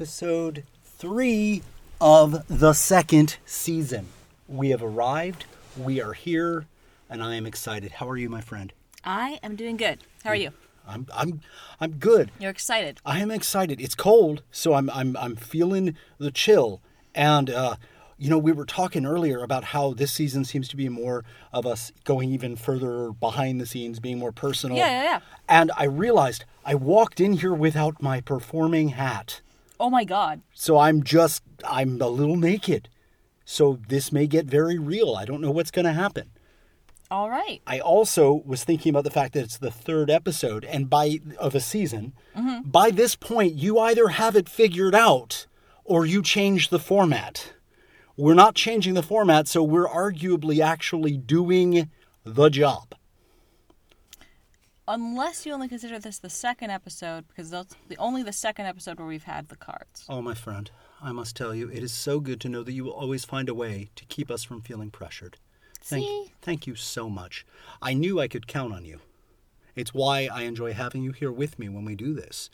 episode three of the second season. We have arrived, we are here, and I am excited. How are you, my friend? I am doing good. How are you? I'm I'm I'm good. You're excited. I am excited. It's cold, so I'm I'm I'm feeling the chill. And uh, you know, we were talking earlier about how this season seems to be more of us going even further behind the scenes, being more personal. Yeah, yeah, yeah. And I realized I walked in here without my performing hat. Oh my god. So I'm just I'm a little naked. So this may get very real. I don't know what's going to happen. All right. I also was thinking about the fact that it's the third episode and by of a season. Mm-hmm. By this point, you either have it figured out or you change the format. We're not changing the format, so we're arguably actually doing the job. Unless you only consider this the second episode, because that's the only the second episode where we've had the cards. Oh, my friend, I must tell you, it is so good to know that you will always find a way to keep us from feeling pressured. Thank, See? thank you so much. I knew I could count on you. It's why I enjoy having you here with me when we do this.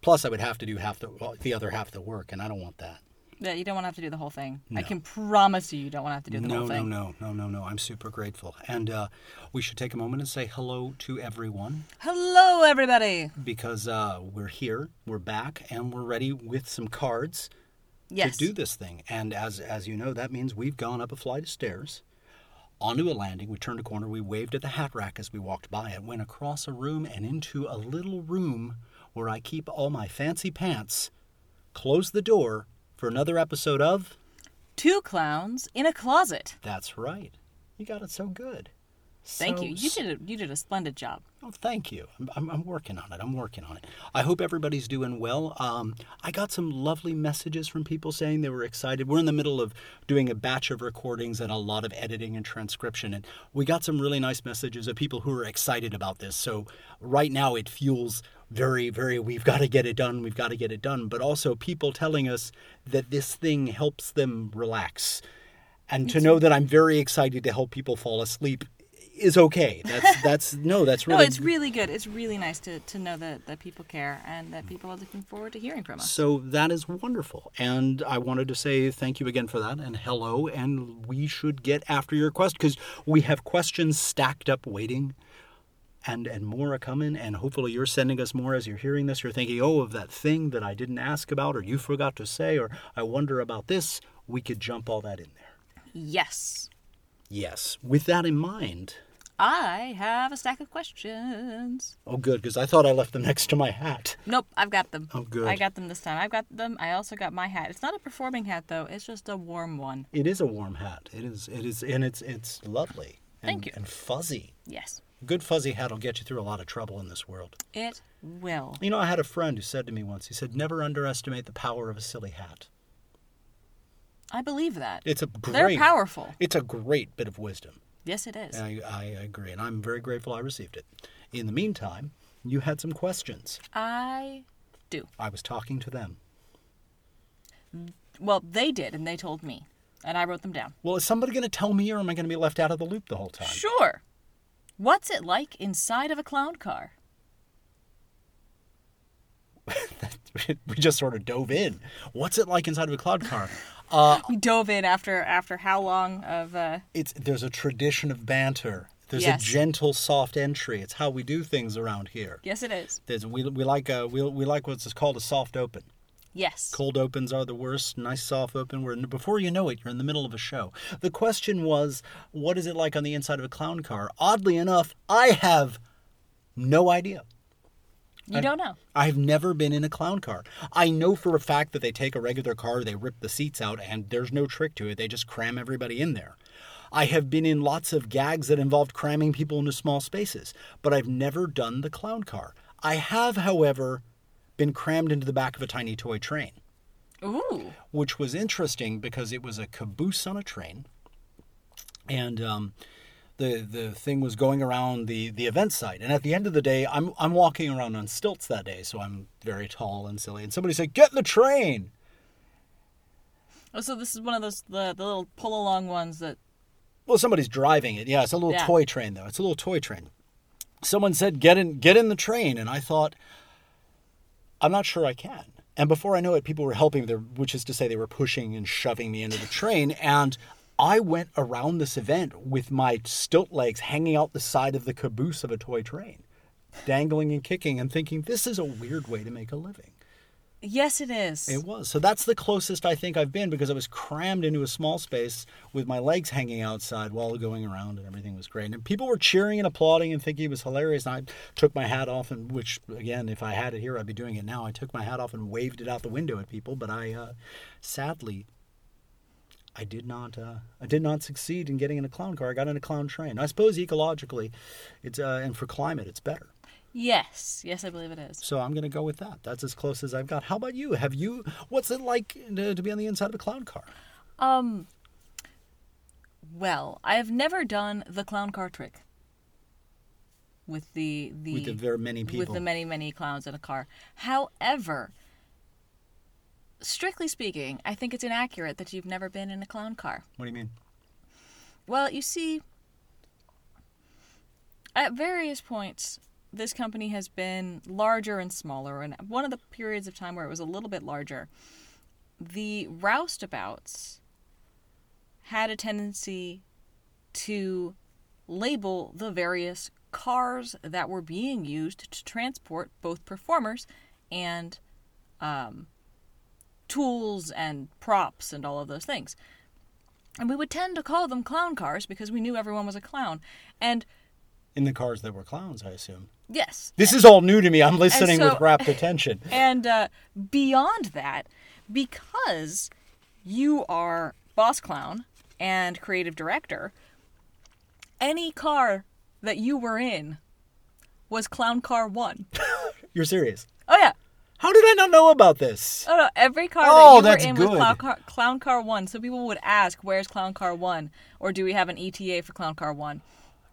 Plus, I would have to do half the well, the other half of the work, and I don't want that. Yeah, you don't want to have to do the whole thing. I can promise you, you don't want to have to do the No, whole thing. no, thing. no, no, no, no. I'm super grateful, and uh, we should take a moment and say hello to everyone Hello, everybody. because uh, we're here, we're back, and we're ready with some cards Yes. to do this thing. And as as you know, that means we've gone up a flight of stairs, onto a landing. We turned a corner. We waved at the hat rack as we walked by it. Went across a room and into a little room where I keep all my fancy pants. Closed the door for another episode of. Two clowns in a closet. That's right. You got it so good. Thank So you. You did a, you did a splendid job. Oh, thank you. I'm, I'm, I'm working on it. I'm working on it. I hope everybody's doing well. Um, I got some lovely messages from people saying they were excited. We're in the middle of doing a batch of recordings and a lot of editing and transcription, and we got some really nice messages of people who are excited about this. So right now it feels very, very, we've got to get it done. We've got to get it done. But also people telling us that this thing helps them relax. And to know that I'm very excited to help people fall asleep is okay. That's that's no, that's really no, it's really good. It's really nice to, to know that, that people care and that people are looking forward to hearing from us. So that is wonderful. And I wanted to say thank you again for that and hello. And we should get after your quest because we have questions stacked up waiting and, and more are coming. And hopefully you're sending us more as you're hearing this. You're thinking, oh, of that thing that I didn't ask about or you forgot to say or I wonder about this. We could jump all that in there. Yes. Yes. With that in mind. I have a stack of questions. Oh, good, because I thought I left them next to my hat. Nope, I've got them. Oh, good. I got them this time. I've got them. I also got my hat. It's not a performing hat though. It's just a warm one. It is a warm hat. It is. It is, and it's it's lovely. And, Thank you. And fuzzy. Yes, Good fuzzy hat will get you through a lot of trouble in this world. it will. You know, I had a friend who said to me once. He said, "Never underestimate the power of a silly hat." I believe that. It's a great. They're powerful. It's a great bit of wisdom. Yes, it is. I, I agree, and I'm very grateful I received it. In the meantime, you had some questions. I do. I was talking to them. Well, they did, and they told me, and I wrote them down. Well, is somebody going to tell me, or am I going to be left out of the loop the whole time? Sure. What's it like inside of a clown car? we just sort of dove in. What's it like inside of a clown car? Uh, We dove in after after how long of uh it's there's a tradition of banter. There's Yes. a gentle, soft entry. It's how we do things around here. Yes, it is. There's we, we like a we, we like what's called a soft open. Yes. Cold opens are the worst. Nice soft open. Where before you know it, you're in the middle of a show. The question was, what is it like on the inside of a clown car? Oddly enough, I have no idea. You don't know. I've never been in a clown car. I know for a fact that they take a regular car, they rip the seats out, and there's no trick to it. They just cram everybody in there. I have been in lots of gags that involved cramming people into small spaces, but I've never done the clown car. I have, however, been crammed into the back of a tiny toy train, Ooh. which was interesting because it was a caboose on a train. And um, the the thing was going around the the event site. And at the end of the day, I'm I'm walking around on stilts that day, so I'm very tall and silly. And somebody said, "Get in the train." Oh, so this is one of those the, the little pull along ones that Well, somebody's driving it. Yeah, it's a little Yeah. toy train though. It's a little toy train. Someone said, "Get in, get in the train," and I thought, I'm not sure I can. And before I know it, people were helping, me, which is to say, they were pushing and shoving me into the train. And I went around this event with my stilt legs hanging out the side of the caboose of a toy train, dangling and kicking, and thinking, this is a weird way to make a living. Yes, it is. It was. So that's the closest I think I've been because I was crammed into a small space with my legs hanging outside while going around and everything was great. And people were cheering and applauding and thinking it was hilarious. And I took my hat off and which again, if I had it here, I'd be doing it now. I took my hat off and waved it out the window at people, but I uh, sadly I did not uh, I did not succeed in getting in a clown car. I got in a clown train. I suppose ecologically, it's uh, and for climate, it's better. Yes, yes, I believe it is. So I'm going to go with that. That's as close as I've got. How about you? Have you? What's it like to, to be on the inside of a clown car? Um. Well, I have never done the clown car trick. With the the with the very many people with the many many clowns in a car. However, strictly speaking, I think it's inaccurate that you've never been in a clown car. What do you mean? Well, you see, at various points, this company has been larger and smaller. And one of the periods of time where it was a little bit larger, the roustabouts had a tendency to label the various cars that were being used to transport both performers and um, tools and props and all of those things. And we would tend to call them clown cars because we knew everyone was a clown. And in the cars that were clowns, I assume. Yes. This is all new to me. I'm listening so- with rapt attention. And uh, beyond that, because you are boss clown and creative director, any car that you were in was Clown Car 1. You're serious? Oh, yeah. How did I not know about this? Oh, no. Every car Oh, that you were in good. was Clown Car, Clown Car 1. So people would ask, where's Clown Car 1? Or do we have an ETA for Clown Car 1?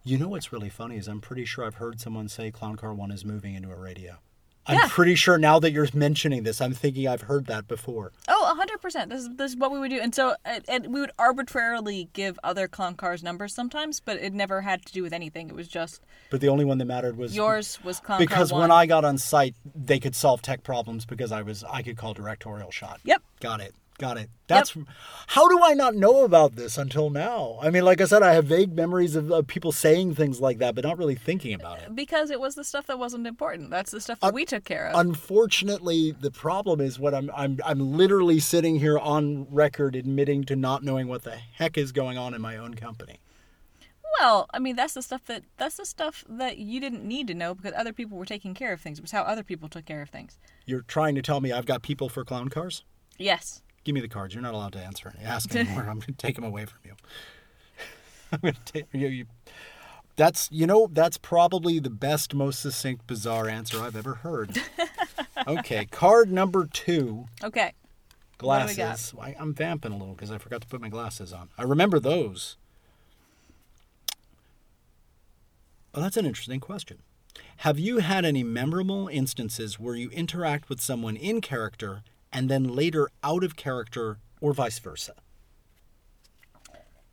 You know what's really funny is I'm pretty sure I've heard someone say Clown Car One is moving into a radio. I'm Yeah. pretty sure now that you're mentioning this, I'm thinking I've heard that before. Oh, 100%. This is, this is what we would do. And so and, we would arbitrarily give other clown cars numbers sometimes, but it never had to do with anything. It was just But the only one that mattered was yours was clown because car 1. when I got on site, they could solve tech problems because I was I could call directorial shot. Yep. Got it. Got it. That's how do I not know about this until now? I mean, like I said, I have vague memories of, of people saying things like that, but not really thinking about it. Because it was the stuff that wasn't important. That's the stuff Uh, that we took care of. Unfortunately, the problem is what I'm I'm I'm literally sitting here on record admitting to not knowing what the heck is going on in my own company. well, I mean, that's the stuff that that's the stuff that you didn't need to know because other people were taking care of things. It was how other people took care of things. You're trying to tell me I've got people for clown cars? Yes. Give me the cards. You're not allowed to answer any ask anymore. I'm going to take them away from you. I'm going to take you, you. That's you know that's probably the best, most succinct, bizarre answer I've ever heard. okay, card number two. Okay. What do we got? Glasses. I, I'm vamping a little because I forgot to put my glasses on. I remember those. Well, that's an interesting question. Have you had any memorable instances where you interact with someone in character and then later out of character, or vice versa?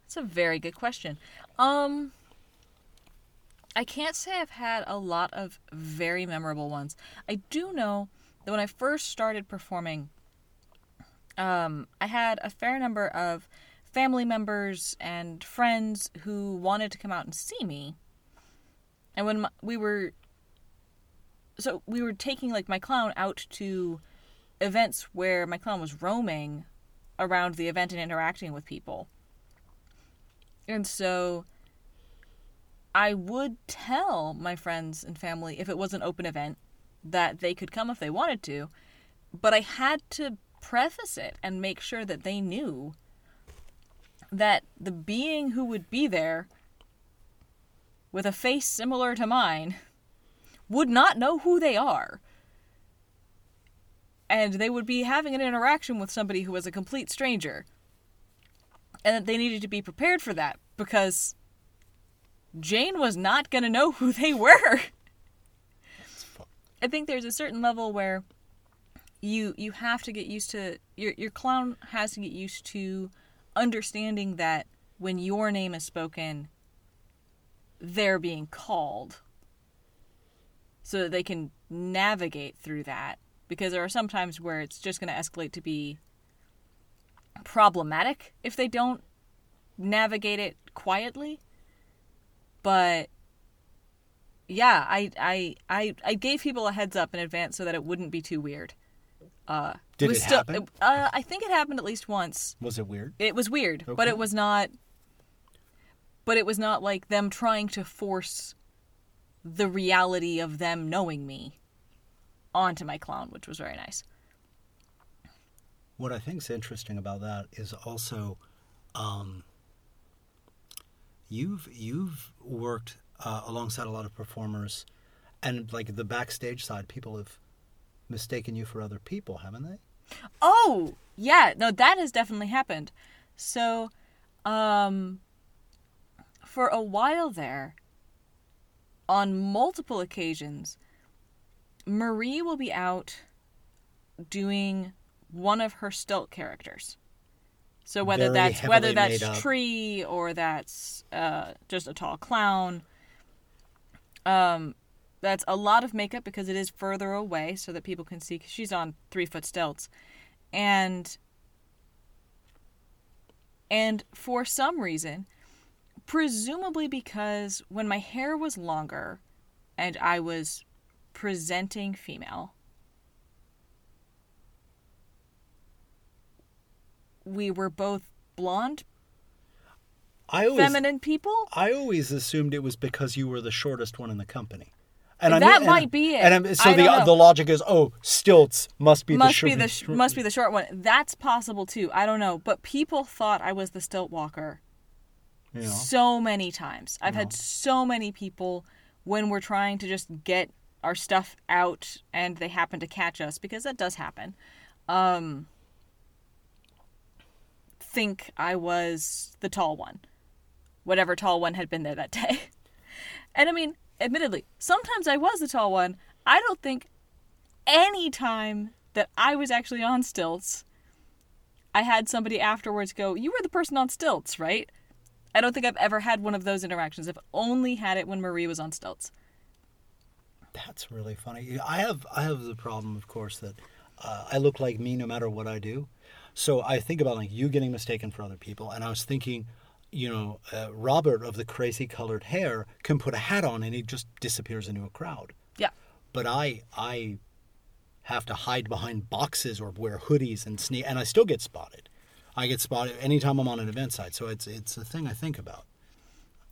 That's a very good question. Um I can't say I've had a lot of very memorable ones. I do know that when I first started performing um I had a fair number of family members and friends who wanted to come out and see me. And when my, we were so we were taking like my clown out to events where my clown was roaming around the event and interacting with people. And so I would tell my friends and family if it was an open event that they could come if they wanted to, but I had to preface it and make sure that they knew that the being who would be there with a face similar to mine would not know who they are. And they would be having an interaction with somebody who was a complete stranger. And that they needed to be prepared for that because Jane was not going to know who they were. I think there's a certain level where you you have to get used to your your clown has to get used to understanding that when your name is spoken they're being called so that they can navigate through that because there are some times where it's just going to escalate to be problematic if they don't navigate it quietly. But yeah, I I I, I gave people a heads up in advance so that it wouldn't be too weird. Uh, Did was it still, happen? Uh, I think it happened at least once. Was it weird? It was weird, but it was not. But it was not like them trying to force the reality of them knowing me onto my clown, which was very nice. What I think is interesting about that is also, um, you've you've worked uh, alongside a lot of performers, and like the backstage side, people have mistaken you for other people, haven't they? Oh, yeah, no, that has definitely happened. So, um, for a while there, on multiple occasions, Marie will be out doing one of her stilt characters. So whether Very that's whether that's made up. tree or that's uh, just a tall clown, um, that's a lot of makeup because it is further away so that people can see. Cause she's on three foot stilts, and and for some reason, presumably because when my hair was longer, and I was presenting female, we were both blonde, I always feminine people. I always assumed it was because you were the shortest one in the company. And That and- might be it. And I'm, so the know. the logic is, oh, stilts must be the must short. be the sh- mm, must be the short one. That's possible too. I don't know, but people thought I was the stilt walker know. so many times. I've had so many people when we're trying to just get our stuff out and they happen to catch us because that does happen. Um think I was the tall one. Whatever tall one had been there that day. And I mean, admittedly, sometimes I was the tall one. I don't think any time that I was actually on stilts I had somebody afterwards go, "You were the person on stilts, right?" I don't think I've ever had one of those interactions. I've only had it when Marie was on stilts. That's really funny. I have I have the problem, of course, that uh, I look like me no matter what I do. So I think about like you getting mistaken for other people, and I was thinking, you know, uh, Robert of the crazy colored hair can put a hat on and he just disappears into a crowd. Yeah. But I I have to hide behind boxes or wear hoodies and sneak, and I still get spotted. I get spotted anytime I'm on an event site, so it's it's a thing I think about.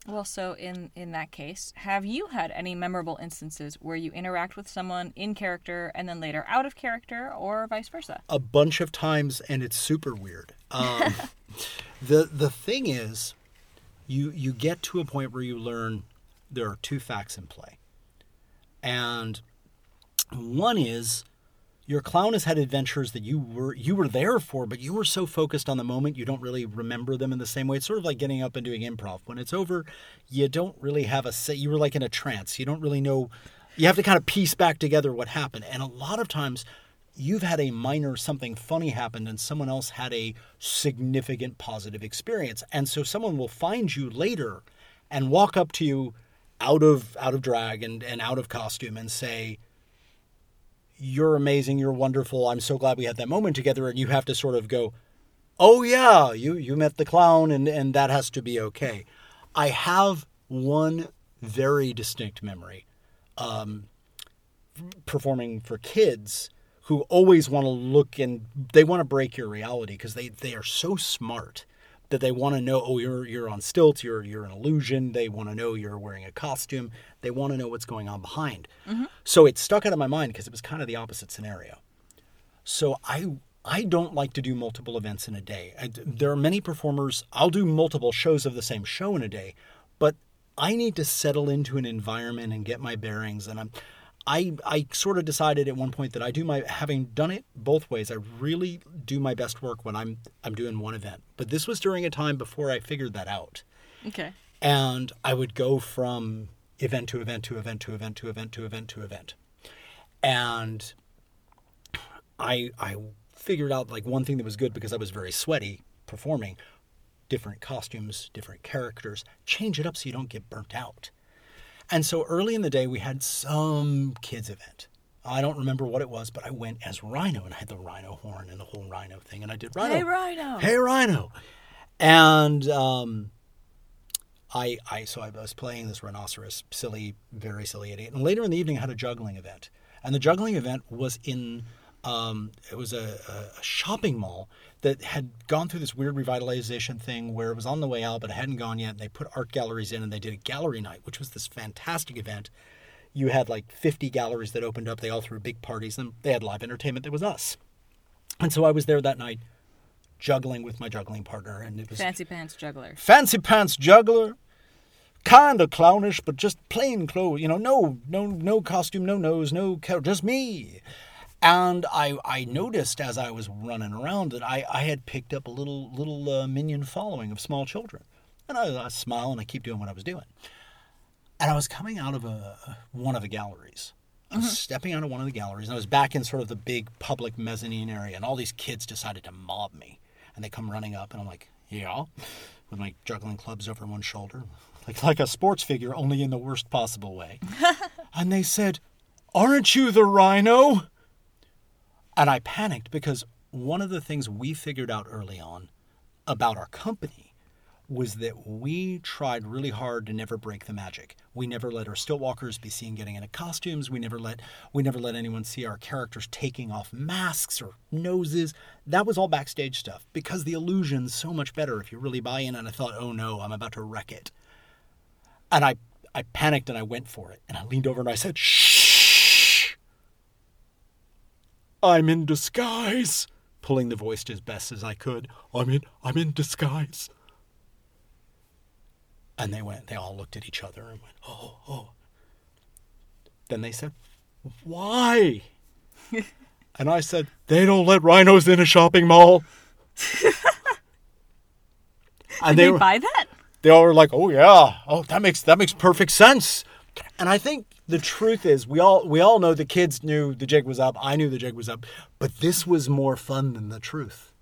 Well, so in in that case, have you had any memorable instances where you interact with someone in character and then later out of character, or vice versa? a bunch of times and it's super weird. Um, the the thing is, you you get to a point where you learn there are two facts in play, and one is your clown has had adventures that you were you were there for, but you were so focused on the moment you don't really remember them in the same way. It's sort of like getting up and doing improv. When it's over, you don't really have a say. You were like in a trance. You don't really know. You have to kind of piece back together what happened. And a lot of times, you've had a minor something funny happened and someone else had a significant positive experience. And so someone will find you later and walk up to you out of out of drag and, and out of costume and say, You're amazing, you're wonderful, I'm so glad we had that moment together, and you have to sort of go, Oh yeah, you, you met the clown and, and that has to be okay. I have one very distinct memory um, performing for kids who always want to look and they want to break your reality because they, they are so smart that they want to know oh you're you're on stilts you're you're an illusion they want to know you're wearing a costume they want to know what's going on behind mm-hmm. so it stuck out of my mind because it was kind of the opposite scenario so I I don't like to do multiple events in a day. I, there are many performers. I'll do multiple shows of the same show in a day, but I need to settle into an environment and get my bearings. And I'm, I I sort of decided at one point that I do my having done it both ways. I really do my best work when I'm I'm doing one event. But this was during a time before I figured that out Okay. and I would go from event to event to event to event to event to event to event. And I I figured out like one thing that was good because I was very sweaty performing different costumes, different characters, change it up so you don't get burnt out. And so early in the day we had some kids event. I don't remember what it was, but I went as Rhino and I had the Rhino horn and the whole Rhino thing, and I did Rhino. Hey, Rhino. Hey, Rhino. And um, I, I, so I was playing this rhinoceros, silly, very silly idiot. And later in the evening, I had a juggling event, and the juggling event was in. Um, it was a, a, shopping mall that had gone through this weird revitalization thing where it was on the way out, but it hadn't gone yet. And they put art galleries in, and they did a gallery night, which was this fantastic event. You had like 50 galleries that opened up. They all threw big parties, and they had live entertainment. That was us. And so I was there that night, juggling with my juggling partner, and it was Fancy pants juggler. fancy pants juggler, kind of clownish, but just plain clothes. You know, no, no, no costume, no nose, no, just me. And I, I noticed as I was running around that I, I had picked up a little, little uh, minion following of small children, and I, I smile and I keep doing what I was doing. And I was coming out of a one of the galleries. I was stepping out of one of the galleries, and I was back in sort of the big public mezzanine area, and all these kids decided to mob me. And they come running up, and I'm like, yeah, with my juggling clubs over one shoulder, like like a sports figure, only in the worst possible way. and they said, "Aren't you the rhino?" And I panicked because one of the things we figured out early on about our company was that we tried really hard to never break the magic. We never let our stilt walkers be seen getting into costumes. We never let we never let anyone see our characters taking off masks or noses. That was all backstage stuff because the illusion's so much better if you really buy in. And I thought, oh no, I'm about to wreck it. And I I panicked and I went for it. And I leaned over and I said, shh. I'm in disguise. Pulling the voice as best as I could. I'm in I'm in disguise. And they went, they all looked at each other and went, oh, oh. Then they said, why? and I said, they don't let rhinos in a shopping mall. and Did they, were, buy that? they all were like, "Oh yeah, oh that makes that makes perfect sense." And I think the truth is, we all we all know the kids knew the jig was up. I knew the jig was up, but this was more fun than the truth.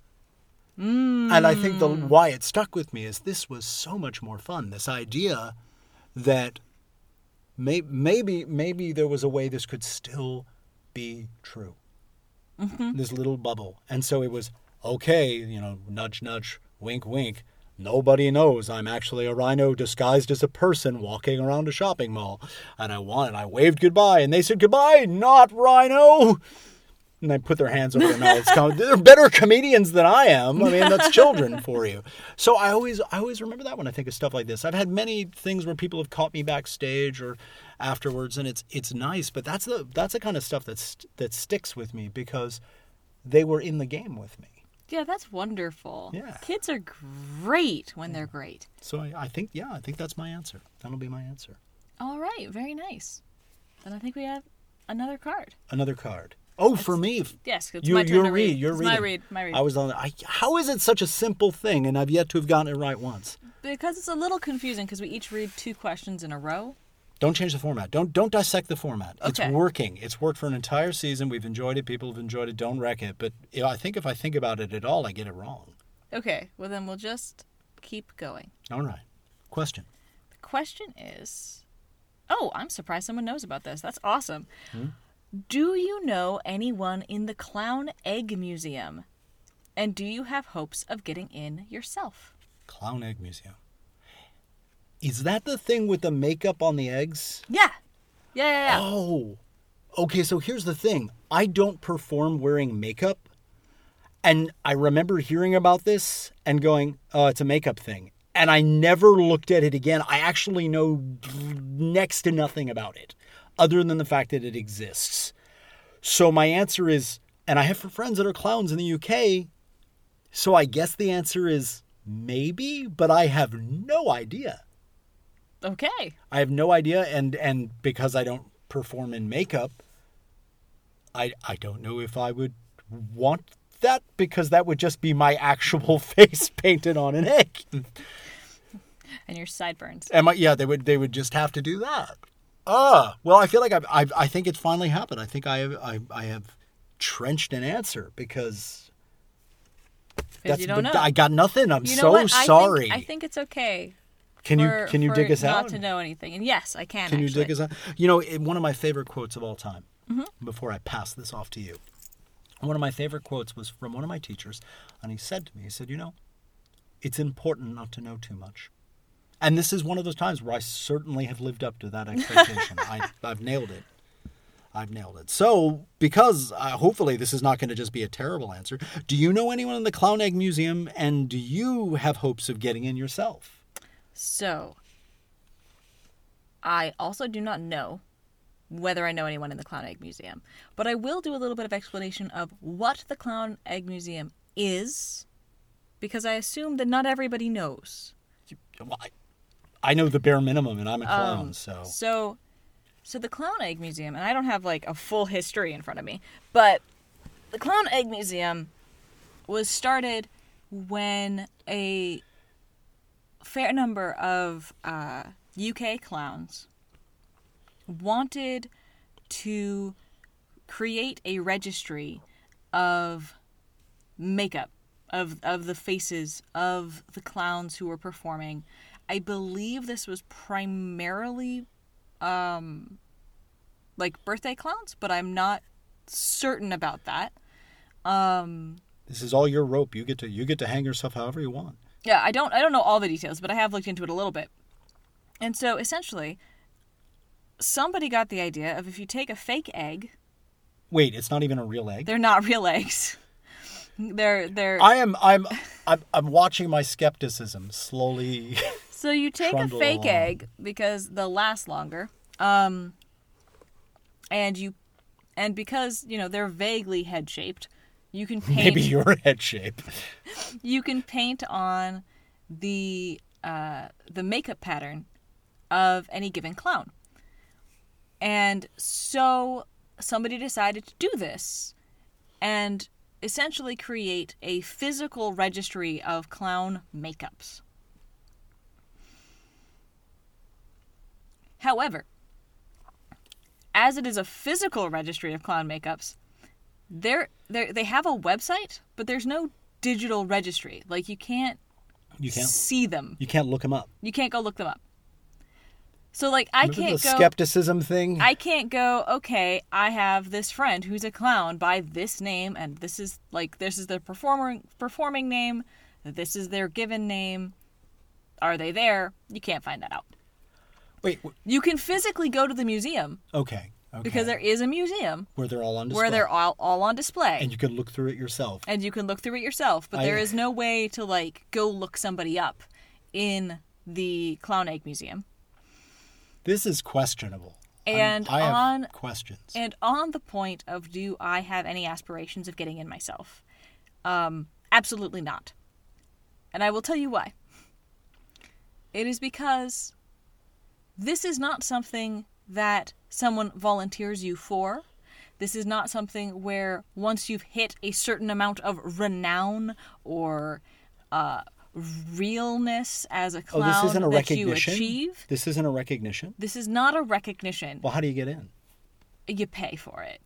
And I think the mm. why it stuck with me is this was so much more fun. This idea that may, maybe maybe there was a way this could still be true. Mm-hmm. This little bubble, and so it was okay. You know, nudge, nudge, wink, wink. Nobody knows I'm actually a rhino disguised as a person walking around a shopping mall. And I won, and I waved goodbye, and they said goodbye, not rhino. And they put their hands over their mouths. They're better comedians than I am. I mean, that's children for you. So I always, I always remember that when I think of stuff like this. I've had many things where people have caught me backstage or afterwards, and it's it's nice. But that's the that's the kind of stuff that's that sticks with me because they were in the game with me. Yeah, that's wonderful. Yeah. Kids are great when they're great. So I, I think, yeah, I think that's my answer. That'll be my answer. All right, very nice. Then I think we have another card. Another card. Oh, for me. Yes, it's you, my turn you're to read. read. You're It's reading. my read, my read. I was on. I, how is it such a simple thing, and I've yet to have gotten it right once? Because it's a little confusing because we each read two questions in a row. Don't change the format. Don't don't dissect the format. It's working. It's worked for an entire season. We've enjoyed it. People have enjoyed it. Don't wreck it. But you know, I think if I think about it at all, I get it wrong. Okay, well then we'll just keep going. All right. Question. The question is Oh, I'm surprised someone knows about this. That's awesome. Hmm? Do you know anyone in the Clown Egg Museum? And do you have hopes of getting in yourself? Clown Egg Museum. Is that the thing with the makeup on the eggs? Yeah. Yeah, yeah, yeah. Oh, okay. So here's the thing I don't perform wearing makeup. And I remember hearing about this and going, oh, it's a makeup thing. And I never looked at it again. I actually know next to nothing about it other than the fact that it exists. So my answer is, and I have friends that are clowns in the UK. So I guess the answer is maybe, but I have no idea. Okay. I have no idea, and and because I don't perform in makeup, I I don't know if I would want that because that would just be my actual face painted on an egg. And your sideburns. Am I? Yeah, they would they would just have to do that. Ah, well, I feel like I've, I've I think it's finally happened. I think I have I, I have trenched an answer because Because you don't know. I got nothing. I'm you know so what? I sorry. think, I think it's okay. Can you can you dig us out? I not to know anything. And yes, I can. Can you dig us out? You know, it- one of my favorite quotes of all time before I pass this off to you. One of my favorite quotes was from one of my teachers, and he said to me, he said, You know, it's important not to know too much. And this is one of those times where I certainly have lived up to that expectation. I, I've nailed it. I've nailed it. So, because uh, hopefully this is not going to just be a terrible answer, do you know anyone in the Clown Egg Museum and do you have hopes of getting in yourself? So, I also do not know whether I know anyone in the Clown Egg Museum, but I will do a little bit of explanation of what the Clown Egg Museum is, because I assume that not everybody knows. Well, I, I know the bare minimum and I'm a clown, Um, so. So, so the Clown Egg Museum, and I don't have like a full history in front of me, but the Clown Egg Museum was started when a fair number of uh, UK clowns wanted to create a registry of makeup of of the faces of the clowns who were performing. I believe this was primarily um like birthday clowns, but I'm not certain about that. Um This is all your rope. You get to you get to hang yourself however you want. Yeah, I don't I don't know all the details, but I have looked into it a little bit. And so essentially somebody got the idea of if you take a fake egg, Wait, it's not even a real egg. they're not real eggs. They're they're I am I'm I'm, I'm watching my skepticism slowly. So you take a fake along. egg because they'll last longer. Um and you and because, you know, they're vaguely head shaped, you can paint Maybe your head shape. you can paint on the uh the makeup pattern of any given clown. And so somebody decided to do this and essentially create a physical registry of clown makeups. However, as it is a physical registry of clown makeups, they're, they're, they have a website, but there's no digital registry. Like you can't You can't see them. you can't look them up. You can't go look them up. So like I Remember can't the go skepticism thing. I can't go, okay, I have this friend who's a clown by this name and this is like this is their performer performing name, this is their given name. Are they there? You can't find that out. Wait, w- You can physically go to the museum okay, okay. because there is a museum where they're all on display. where they're all, all on display. and you can look through it yourself. and you can look through it yourself, but I- there is no way to like go look somebody up in the Clown Egg Museum. This is questionable. I'm- And I have on- questions. And on the point of do I have any aspirations of getting in myself? Um, absolutely not. And I will tell you why. It is because this is not something that someone volunteers you for. This is not something where once you've hit a certain amount of renown or uh, realness as a oh, clown this isn't a that you achieve, This isn't a recognition. this is not a recognition Well, how do you get in? you pay for it.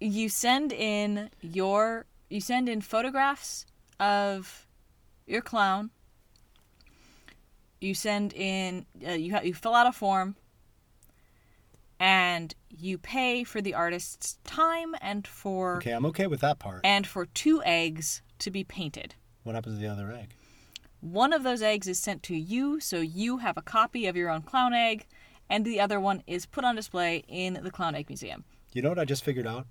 You send in your you send in photographs of your clown. You send in uh, you ha- you fill out a form and you pay for the artist's time and for Okay, I'm okay with that part. and for two eggs to be painted. What happens to the other egg? One of those eggs is sent to you, so you have a copy of your own clown egg, and the other one is put on display in the Clown Egg Museum. You know what I just figured out?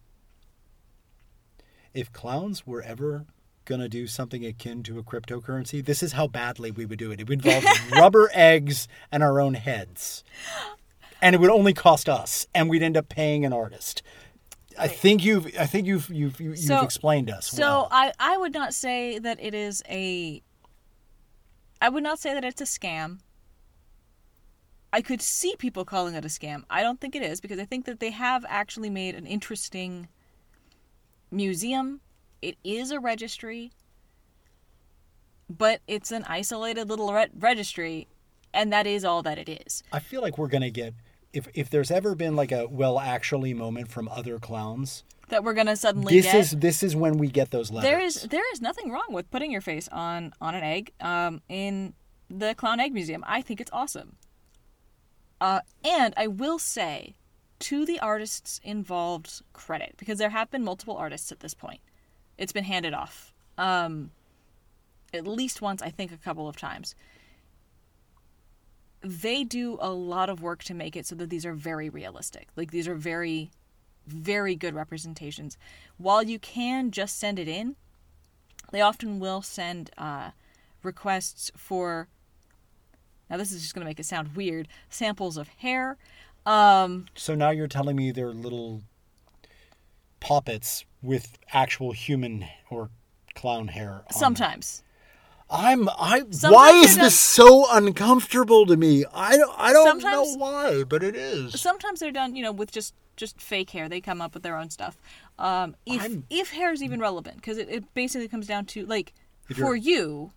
If clowns were ever gonna do something akin to a cryptocurrency, this is how badly we would do it. It would involve rubber eggs and our own heads. And it would only cost us, and we'd end up paying an artist. I think you've I think you've you've you've So- explained us So well. I, I would not say that it is a I would not say that it's a scam. I could see people calling it a scam. I don't think it is because I think that they have actually made an interesting museum. It is a registry, but it's an isolated little re- registry, and that is all that it is. I feel like we're gonna get if if there's ever been like a well actually moment from other clowns, That we're gonna suddenly this get. is this is when we get those letters. There is there is nothing wrong with putting your face on on an egg um, in the Clown Egg Museum. I think it's awesome. Uh, and I will say to the artists involved credit because there have been multiple artists at this point. It's been handed off. Um, at least once, I think a couple of times. They do a lot of work to make it so that these are very realistic. Like these are very, very good representations. While you can just send it in, they often will send uh, requests for. Now this is just going to make it sound weird. Samples of hair. Um, So now you're telling me they're little puppets with actual human or clown hair. on them. I'm I. Sometimes why is this so uncomfortable to me? I don't. I don't know why, but it is. sometimes they're done you know with just just fake hair they come up with their own stuff um if I'm- if hair is even relevant because it, it basically comes down to like for you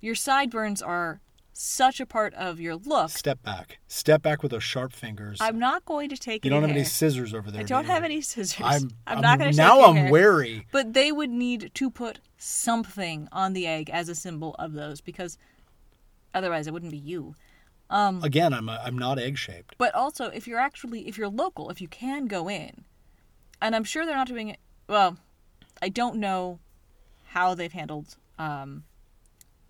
your sideburns are such a part of your look Step back. Step back with those sharp fingers. i'm not going to take you don't have any scissors over there. i do don't you? have any scissors I'm. i'm, not going to now. I'm hair. wary. but they would need to put something on the egg as a symbol of those because otherwise it wouldn't be you Again, I'm. A, I'm not egg shaped. But also, if you're actually, if you're local, if you can go in, and I'm sure they're not doing it. Well, I don't know how they've handled um,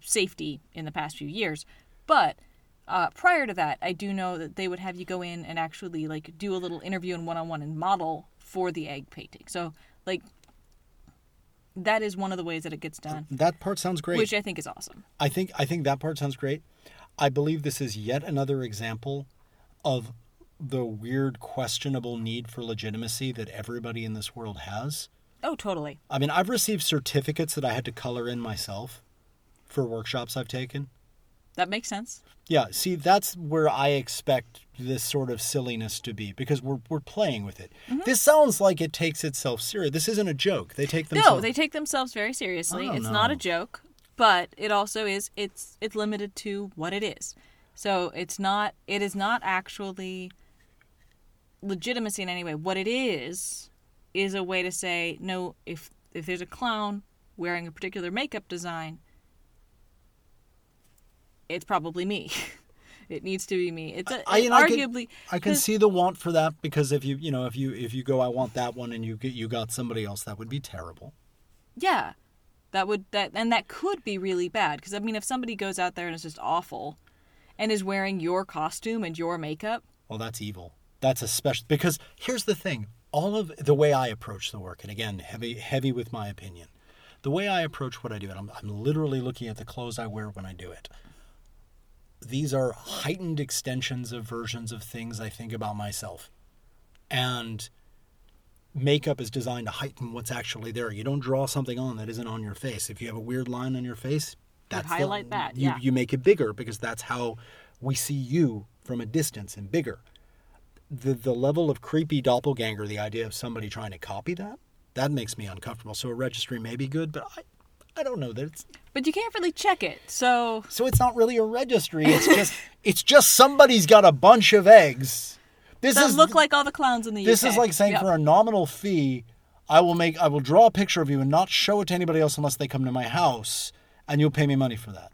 safety in the past few years, but uh, prior to that, I do know that they would have you go in and actually like do a little interview and one-on-one and model for the egg painting. So, like, that is one of the ways that it gets done, That part sounds great. which I think is awesome. I think I think that part sounds great. I believe this is yet another example of the weird questionable need for legitimacy that everybody in this world has. Oh, totally. I mean, I've received certificates that I had to color in myself for workshops I've taken. That makes sense. Yeah, see, that's where I expect this sort of silliness to be because we're we're playing with it. Mm-hmm. This sounds like it takes itself serious. This isn't a joke. They take No, themselves they take themselves very seriously. Don't It's not a joke, but it also is it's it's limited to what it is. So it's not it is not actually legitimacy in any way. What it is is a way to say no if if there's a clown wearing a particular makeup design it's probably me. it needs to be me. It's a, I- it and I can- I can see the want for that because if you you know if you if you go I want that one and you get you got somebody else that would be terrible. Yeah, that would that and that could be really bad because I mean, if somebody goes out there and is just awful, and is wearing your costume and your makeup, Well, that's evil. That's a special because here's the thing. All of the way I approach the work, and again, heavy heavy with my opinion. The way I approach what I do, and I'm, I'm literally looking at the clothes I wear when I do it. These are heightened extensions of versions of things I think about myself. And makeup is designed to heighten what's actually there. You don't draw something on that isn't on your face. If you have a weird line on your face, that's the- highlight that, You, yeah. you make it bigger because that's how we see you from a distance and bigger. The the level of creepy doppelganger, the idea of somebody trying to copy that, that makes me uncomfortable. So a registry may be good, but I I don't know that it's but you can't really check it. So so it's not really a registry. It's just it's just somebody's got a bunch of eggs. This that is look like all the clowns in the this UK. is like saying Yep. for a nominal fee, I will make I will draw a picture of you and not show it to anybody else unless they come to my house, and you'll pay me money for that.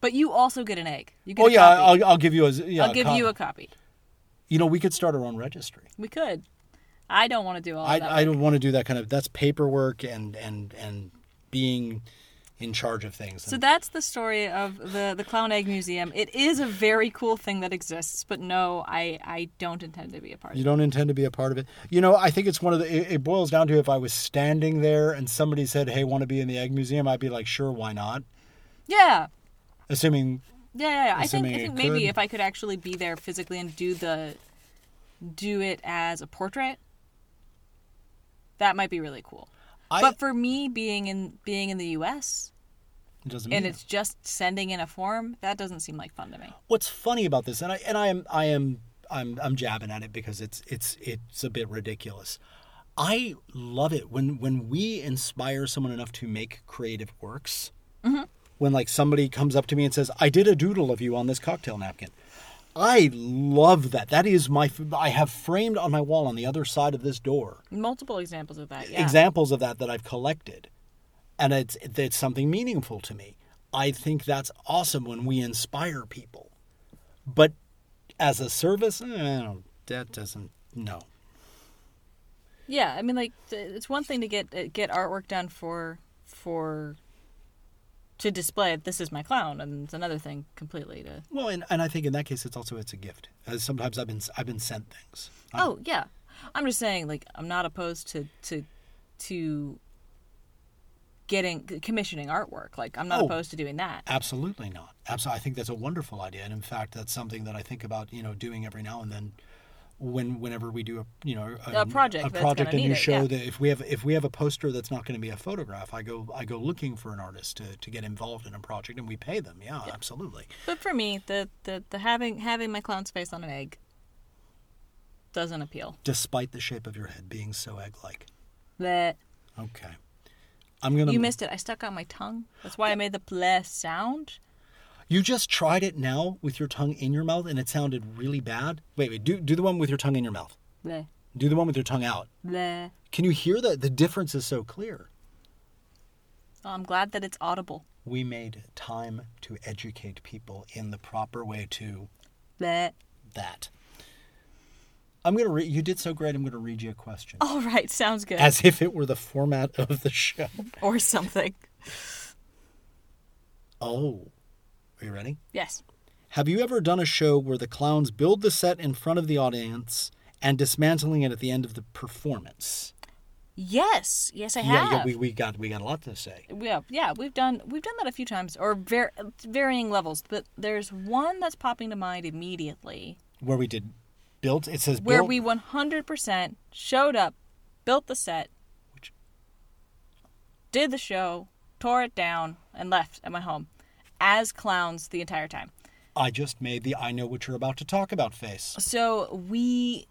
But you also get an egg. You get Oh a yeah. I'll, I'll give you a yeah. I'll give co- you a copy. You know, we could start our own registry. We could. I don't want to do all I that. I don't want to do that kind of that's paperwork and and and being in charge of things. So that's the story of the the Clown Egg Museum. It is a very cool thing that exists, but no, I I don't intend to be a part you of it. You don't intend to be a part of it. You know, I think it's one of the. It, it boils down to if I was standing there and somebody said, "Hey, want to be in the egg museum?" I'd be like, "Sure, why not?" Yeah. Assuming Yeah, yeah, yeah. I think I think maybe could. if I could actually be there physically and do the do it as a portrait, that might be really cool. I but for me being in being in the US it doesn't and it's just sending in a form, that doesn't seem like fun to me. what's funny about this, and I and I am I am I'm I'm jabbing at it because it's it's it's a bit ridiculous. I love it when when we inspire someone enough to make creative works. Mm-hmm. When like somebody comes up to me and says, "I did a doodle of you on this cocktail napkin." I love that. That is my. I have framed on my wall on the other side of this door Multiple examples of that. Yeah. examples of that that I've collected, and it's it's something meaningful to me. I think that's awesome when we inspire people, but As a service, eh, that doesn't. No. Yeah, I mean, like it's one thing to get uh, get artwork done for for to display. It, this is my clown, and it's another thing completely to. Well, and, and I think in that case, it's also it's a gift. As sometimes I've been I've been sent things. I'm- Oh yeah, I'm just saying. Like I'm not opposed to to to getting commissioning artwork. Like I'm not Oh. opposed to doing that. Absolutely not. Absolutely, I think that's a wonderful idea, and in fact, that's something that I think about. You know, doing every now and then, when whenever we do a you know A um, project a project, a new it, show. yeah. That if we have if we have a poster that's not going to be a photograph, I go I go looking for an artist to, to get involved in a project, and we pay them. Yeah, absolutely. But for me, the, the the having having my clown's face on an egg doesn't appeal. Despite the shape of your head being so egg-like. That Okay, I'm gonna. you missed it. I stuck out my tongue. That's why I made the bleh sound. You just tried it now with your tongue in your mouth, and it sounded really bad. Wait, wait. Do do the one with your tongue in your mouth. Bleh Do the one with your tongue out. bleh. Can you hear that? The difference is so clear. Oh, I'm glad that it's audible. We made time to educate people in the proper way to Bleh. that. I'm gonna read. You did so great. I'm gonna read you a question, All right, sounds good. as if it were the format of the show. or something. Oh, are you ready? Yes. Have you ever done a show where the clowns build the set in front of the audience and dismantling it at the end of the performance? Yes. Yes, I have. yeah. We, we got we got a lot to say. yeah, yeah, we've done we've done that a few times, or var- varying levels. But there's one that's popping to mind immediately, Where we did built. It says where built, we 100% showed up, built the set, Which- did the show, tore it down, and left at my home as clowns the entire time. I just made the I know what you're about to talk about face. So we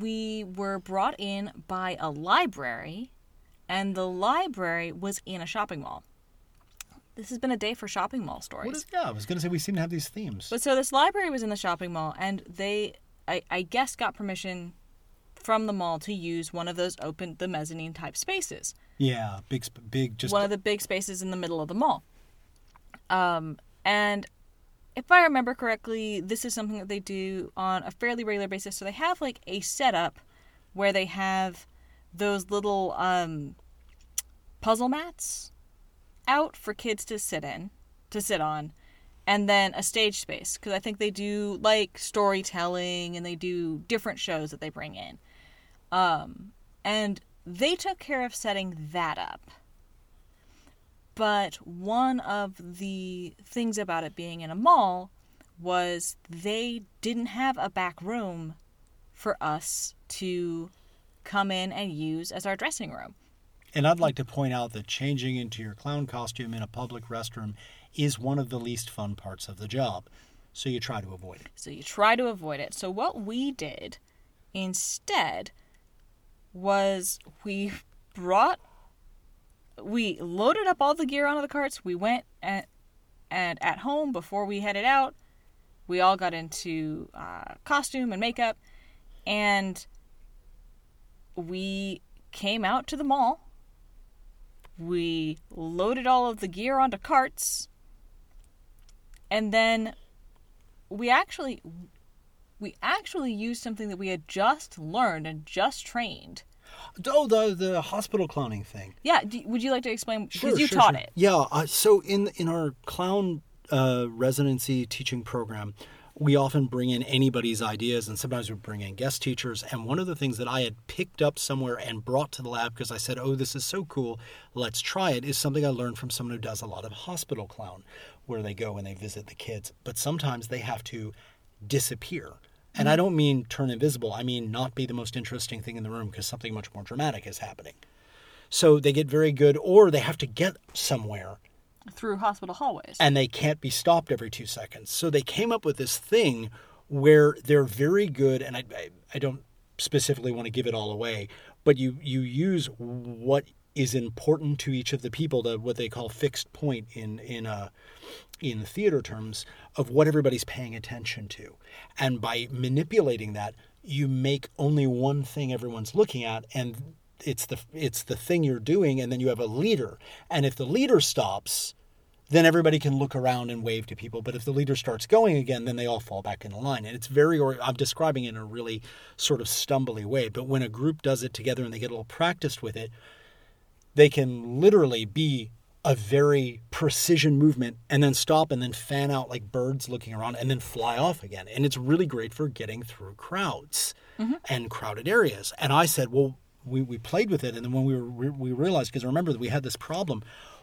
we were brought in by a library, and the library was in a shopping mall. This has been a day for shopping mall stories. What is? Yeah, I was gonna say we seem to have these themes. But so this library was in the shopping mall, and they, I, I guess, got permission from the mall to use one of those open, the mezzanine type spaces, yeah, big, big, just one of the big spaces in the middle of the mall. Um, and if I remember correctly, this is something that they do on a fairly regular basis. So they have like a setup where they have those little um, puzzle mats out for kids to sit in, to sit on, and then a stage space because I think they do like storytelling and they do different shows that they bring in. Um, and they took care of setting that up. But one of the things about it being in a mall was they didn't have a back room for us to come in and use as our dressing room. And I'd like to point out that changing into your clown costume in a public restroom is one of the least fun parts of the job. So you try to avoid it. So you try to avoid it. So what we did instead was we brought we loaded up all the gear onto the carts. We went at, and at home before we headed out, we all got into uh, costume and makeup, and we came out to the mall. We loaded all of the gear onto carts, and then we actually we actually used something that we had just learned and just trained. Oh, the the hospital clowning thing. Yeah, do, would you like to explain? Because Sure, you sure, taught sure. it. Yeah. Uh, so in in our clown uh, residency teaching program, we often bring in anybody's ideas, and sometimes we bring in guest teachers. And one of the things that I had picked up somewhere and brought to the lab because I said, "Oh, this is so cool, let's try it," is something I learned from someone who does a lot of hospital clown, where they go and they visit the kids, but sometimes they have to disappear. And I don't mean turn invisible. I mean not be the most interesting thing in the room because something much more dramatic is happening. So they get very good, or they have to get somewhere through hospital hallways. and they can't be stopped every two seconds. So they came up with this thing where they're very good, and I, I, I don't specifically want to give it all away, but you, you use what is important to each of the people, the, what they call fixed point in, in, uh, in theater terms, of what everybody's paying attention to. And by manipulating that, you make only one thing everyone's looking at, and it's the it's the thing you're doing, and then you have a leader. And if the leader stops, then everybody can look around and wave to people. But if the leader starts going again, then they all fall back in line. And it's very, or I'm describing it in a really sort of stumbly way. But when a group does it together and they get a little practiced with it, they can literally be a very precision movement and then stop and then fan out like birds looking around and then fly off again. And it's really great for getting through crowds mm-hmm. and crowded areas. And I said, well, we, we played with it. And then when we were, we realized, because remember that we had this problem.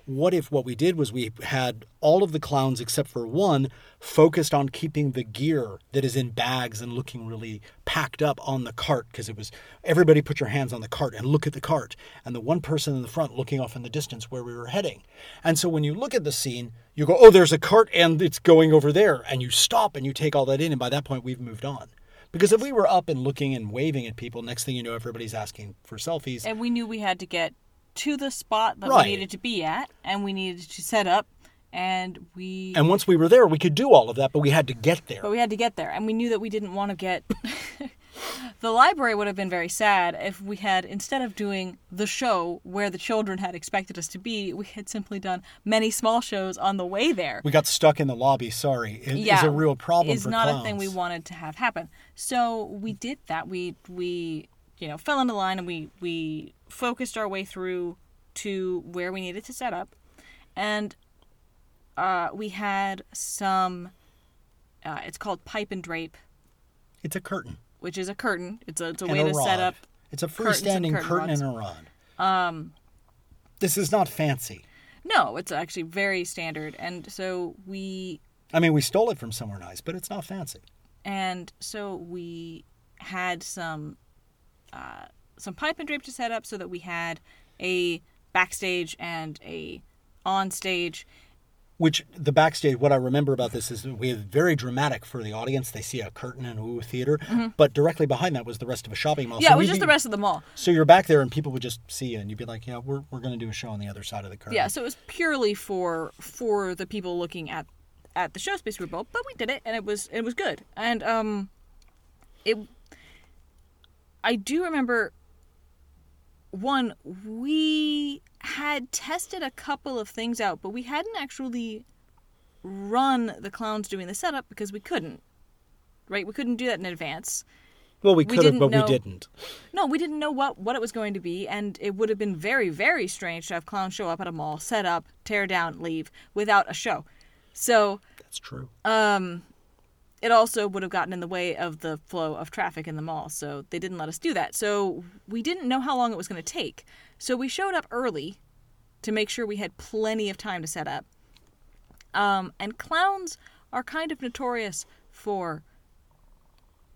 What if what we did was we had all of the clowns except for one focused on keeping the gear that is in bags and looking really packed up on the cart because it was everybody put your hands on the cart and look at the cart and the one person in the front looking off in the distance where we were heading. And so when you look at the scene, you go, "Oh, there's a cart and it's going over there." And you stop and you take all that in and by that point we've moved on. Because if we were up and looking and waving at people, next thing you know everybody's asking for selfies. And we knew we had to get to the spot that Right. we needed to be at, and we needed to set up, and we. And once we were there, we could do all of that, but we had to get there. but we had to get there, and we knew that we didn't want to get. the library would have been very sad if we had, instead of doing the show where the children had expected us to be, we had simply done many small shows on the way there. We got stuck in the lobby. Sorry, it is yeah, a real problem. Is for not clowns. a thing we wanted to have happen. So we did that. We we you know fell into line and we we focused our way through to where we needed to set up, and uh, we had some. Uh, it's called pipe and drape, It's a curtain. which is a curtain. It's a it's a and way a to set up. It's a freestanding curtain curtain rods. and a rod. Um, this is not fancy. No, it's actually very standard, and so we I mean, we stole it from somewhere nice, but it's not fancy. and so we had some uh, some pipe and drape to set up so that we had a backstage and a on stage. Which the backstage, what I remember about this is we have very dramatic for the audience. They see a curtain in a ooh theater, but directly behind that was the rest of a shopping mall. Mm-hmm. Yeah, So it was just be- the rest of the mall. So you're back there, and people would just see you, and you'd be like, "Yeah, we're, we're going to do a show on the other side of the curtain." Yeah, so it was purely for for the people looking at at the show space we were built, but we did it and it was it was good. And um it I do remember one we had tested a couple of things out, but we hadn't actually run the clowns doing the setup because we couldn't. Right? We couldn't do that in advance. Well, we we could have, didn't but know- we didn't. No, we didn't know what, what it was going to be, and it would have been very, very strange to have clowns show up at a mall, set up, tear down, leave without a show. So That's true. um, it also would have gotten in the way of the flow of traffic in the mall, so they didn't let us do that. So we didn't know how long it was going to take. So we showed up early to make sure we had plenty of time to set up. Um, and clowns are kind of notorious for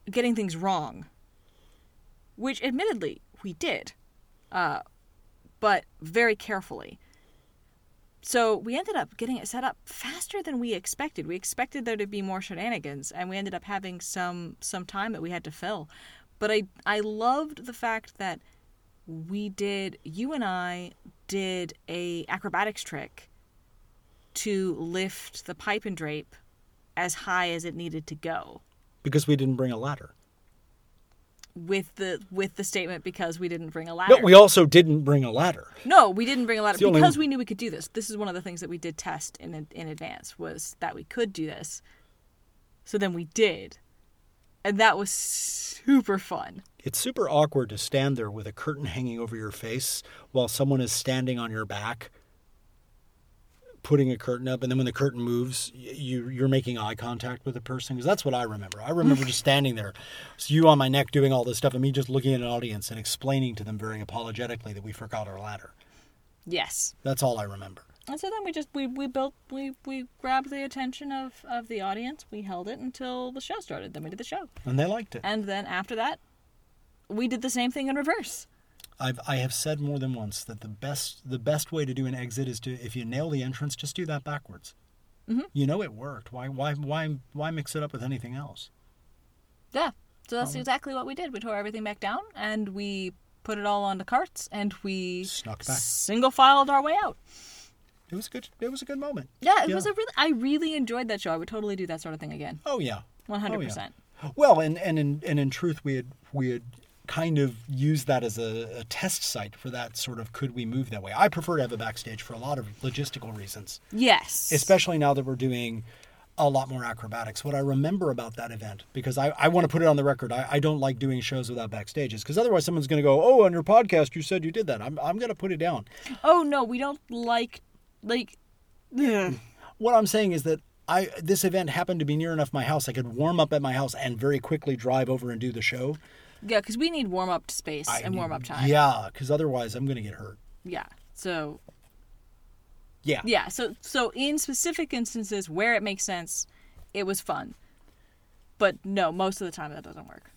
getting things wrong, which admittedly we did, uh, but very carefully. So we ended up getting it set up faster than we expected. We expected there to be more shenanigans, and we ended up having some some time that we had to fill. But I I loved the fact that we did you and I did a acrobatics trick to lift the pipe and drape as high as it needed to go Because we didn't bring a ladder. With the with the statement because we didn't bring a ladder. No, we also didn't bring a ladder. No, we didn't bring a ladder the only- because we knew we could do this. This is one of the things that we did test in in advance was that we could do this. So then we did, and that was super fun. It's super awkward to stand there with a curtain hanging over your face while someone is standing on your back, putting a curtain up, and then when the curtain moves, you you're making eye contact with the person. Because that's what I remember. I remember just standing there, so you on my neck doing all this stuff, and me just looking at an audience and explaining to them very apologetically that we forgot our ladder. Yes. That's all I remember. And so then we just we, we built we, we grabbed the attention of, of the audience. We held it until the show started. Then we did the show. And they liked it. And then after that, we did the same thing in reverse. I've I have said more than once that the best the best way to do an exit is to if you nail the entrance, just do that backwards. Mhm. You know it worked. Why why why why mix it up with anything else? Yeah. So that's exactly what we did. We tore everything back down and we put it all onto carts and we Snuck back. single filed our way out. It was a good. It was a good moment. Yeah, it Yeah. was a really I really enjoyed that show. I would totally do that sort of thing again. Oh yeah. One hundred percent. Well, and and in and in truth, we had we had kind of use that as a, a test site for that sort of could we move that way. I prefer to have a backstage for a lot of logistical reasons, Yes. especially now that we're doing a lot more acrobatics. What I remember about that event, because I, I want to put it on the record, I, I don't like doing shows without backstages, because otherwise someone's going to go, oh, on your podcast you said you did that. I'm, I'm going to put it down. Oh no, we don't like like. Ugh. What I'm saying is that I this event happened to be near enough my house I could warm up at my house and very quickly drive over and do the show. Yeah, because we need warm up space I and need- warm up time. Yeah, because otherwise I'm going to get hurt. Yeah. So Yeah. yeah. So so in specific instances where it makes sense, it was fun. But no, most of the time that doesn't work.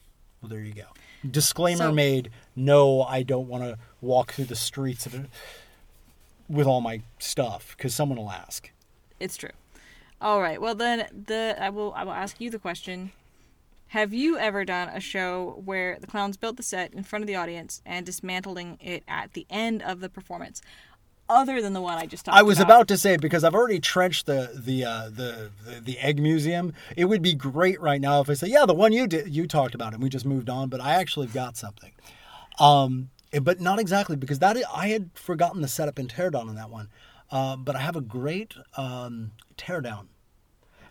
Well, there you go. Disclaimer So- made. No, I don't want to walk through the streets with all my stuff because someone will ask. It's true. All right. Well then the I will I will ask you the question. Have you ever done a show where the clowns built the set in front of the audience and dismantling it at the end of the performance? Other than the one I just talked about? I was about. about to say because I've already trenched the the, uh, the the the egg museum. It would be great right now if I say, yeah, the one you did you talked about, and we just moved on. But I actually got something, um, eh, but not exactly because that I had forgotten the setup and teardown on that one. Uh, but I have a great um, teardown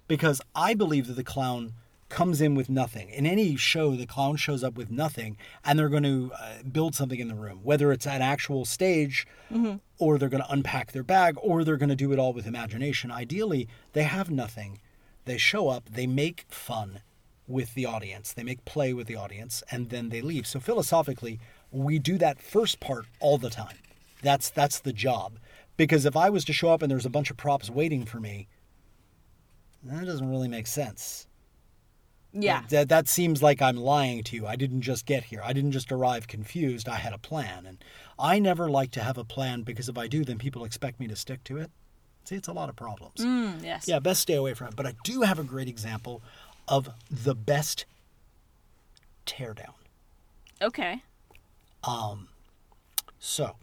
because I believe that the clown comes in with nothing. In any show, the clown shows up with nothing, and they're going to uh, build something in the room, whether it's an actual stage, or they're going to unpack their bag, or they're going to do it all with imagination. Ideally, they have nothing. They show up, they make fun with the audience, they make play with the audience, and then they leave. So philosophically, we do that first part all the time. That's that's the job. Because if I was to show up and there's a bunch of props waiting for me, that doesn't really make sense. Yeah. That, that seems like I'm lying to you. I didn't just get here. I didn't just arrive confused. I had a plan. And I never like to have a plan because if I do, then people expect me to stick to it. See, it's a lot of problems. Mm, yes. Yeah, best stay away from it. But I do have a great example of the best teardown. Okay. Um, So,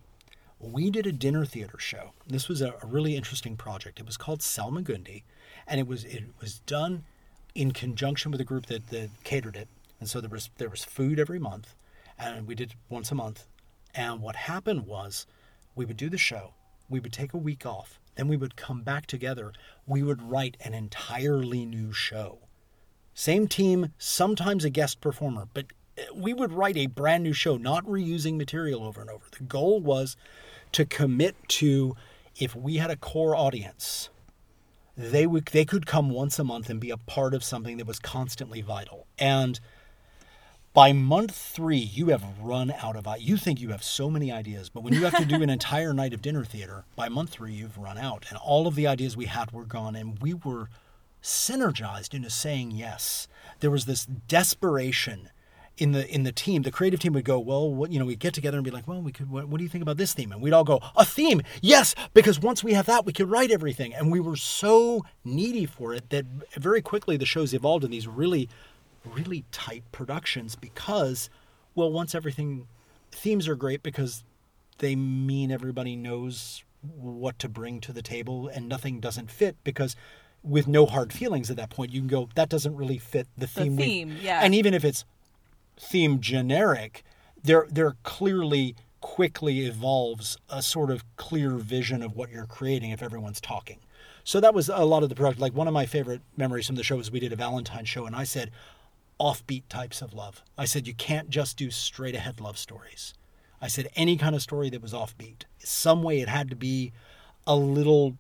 we did a dinner theater show. This was a, a really interesting project. It was called Salmagundi, and it was it was done in conjunction with a group that, that catered it. And so there was there was food every month, and we did once a month. And what happened was, we would do the show, we would take a week off, then we would come back together. We would write an entirely new show. Same team, sometimes a guest performer, but uh, we would write a brand new show, not reusing material over and over. The goal was to commit to if we had a core audience, they would they could come once a month and be a part of something that was constantly vital. And by month three, you have run out of you think you have so many ideas, but when you have to do an entire night of dinner theater, by month three you've run out, and all of the ideas we had were gone, and we were synergized into saying yes. There was this desperation in the in the team. The creative team would go, well, what you know, we'd get together and be like, well, we could. What, what do you think about this theme? And we'd all go, a theme, yes, because once we have that, we could write everything. And we were so needy for it that very quickly the shows evolved in these really, really tight productions because, well, once everything, themes are great because they mean everybody knows what to bring to the table and nothing doesn't fit because with no hard feelings at that point you can go that doesn't really fit the theme, we-" theme, yeah. and even if it's theme generic there there clearly quickly evolves a sort of clear vision of what you're creating if everyone's talking so that was a lot of the product like one of my favorite memories from the show was we did a valentine show and i said offbeat types of love i said you can't just do straight ahead love stories I said any kind of story that was offbeat. Some way it had to be a little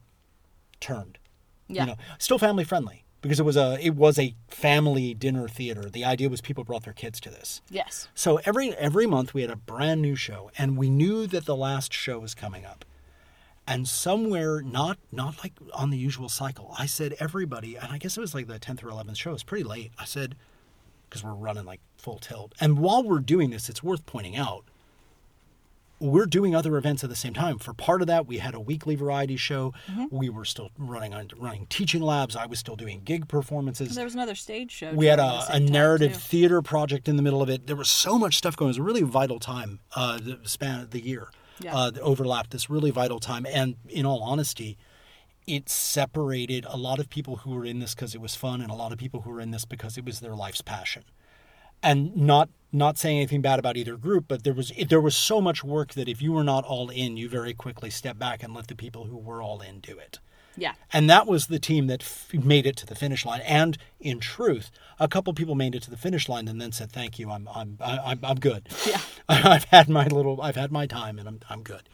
turned. Yeah. You know, still family friendly because it was a it was a family dinner theater. The idea was people brought their kids to this. Yes. So every every month we had a brand new show and we knew that the last show was coming up. And somewhere not not like on the usual cycle, I said everybody, and I guess it was like the 10th or 11th show, it's pretty late. I said because we're running like full tilt. And while we're doing this, it's worth pointing out we're doing other events at the same time. For part of that, we had a weekly variety show. We were still running on running teaching labs. I was still doing gig performances. There was another stage show. We had a, a narrative theater project in the middle of it. There was so much stuff going. It was a really vital time, uh, the span of the year. Yeah. Uh, that overlapped this really vital time. And in all honesty, it separated a lot of people who were in this because it was fun and a lot of people who were in this because it was their life's passion. And not not saying anything bad about either group, but there was there was so much work that if you were not all in, you very quickly step back and let the people who were all in do it. Yeah. And that was the team that f- made it to the finish line. And in truth, a couple people made it to the finish line and then said, "Thank you, I'm I'm I'm I'm good. Yeah. I've had my little I've had my time and I'm I'm good."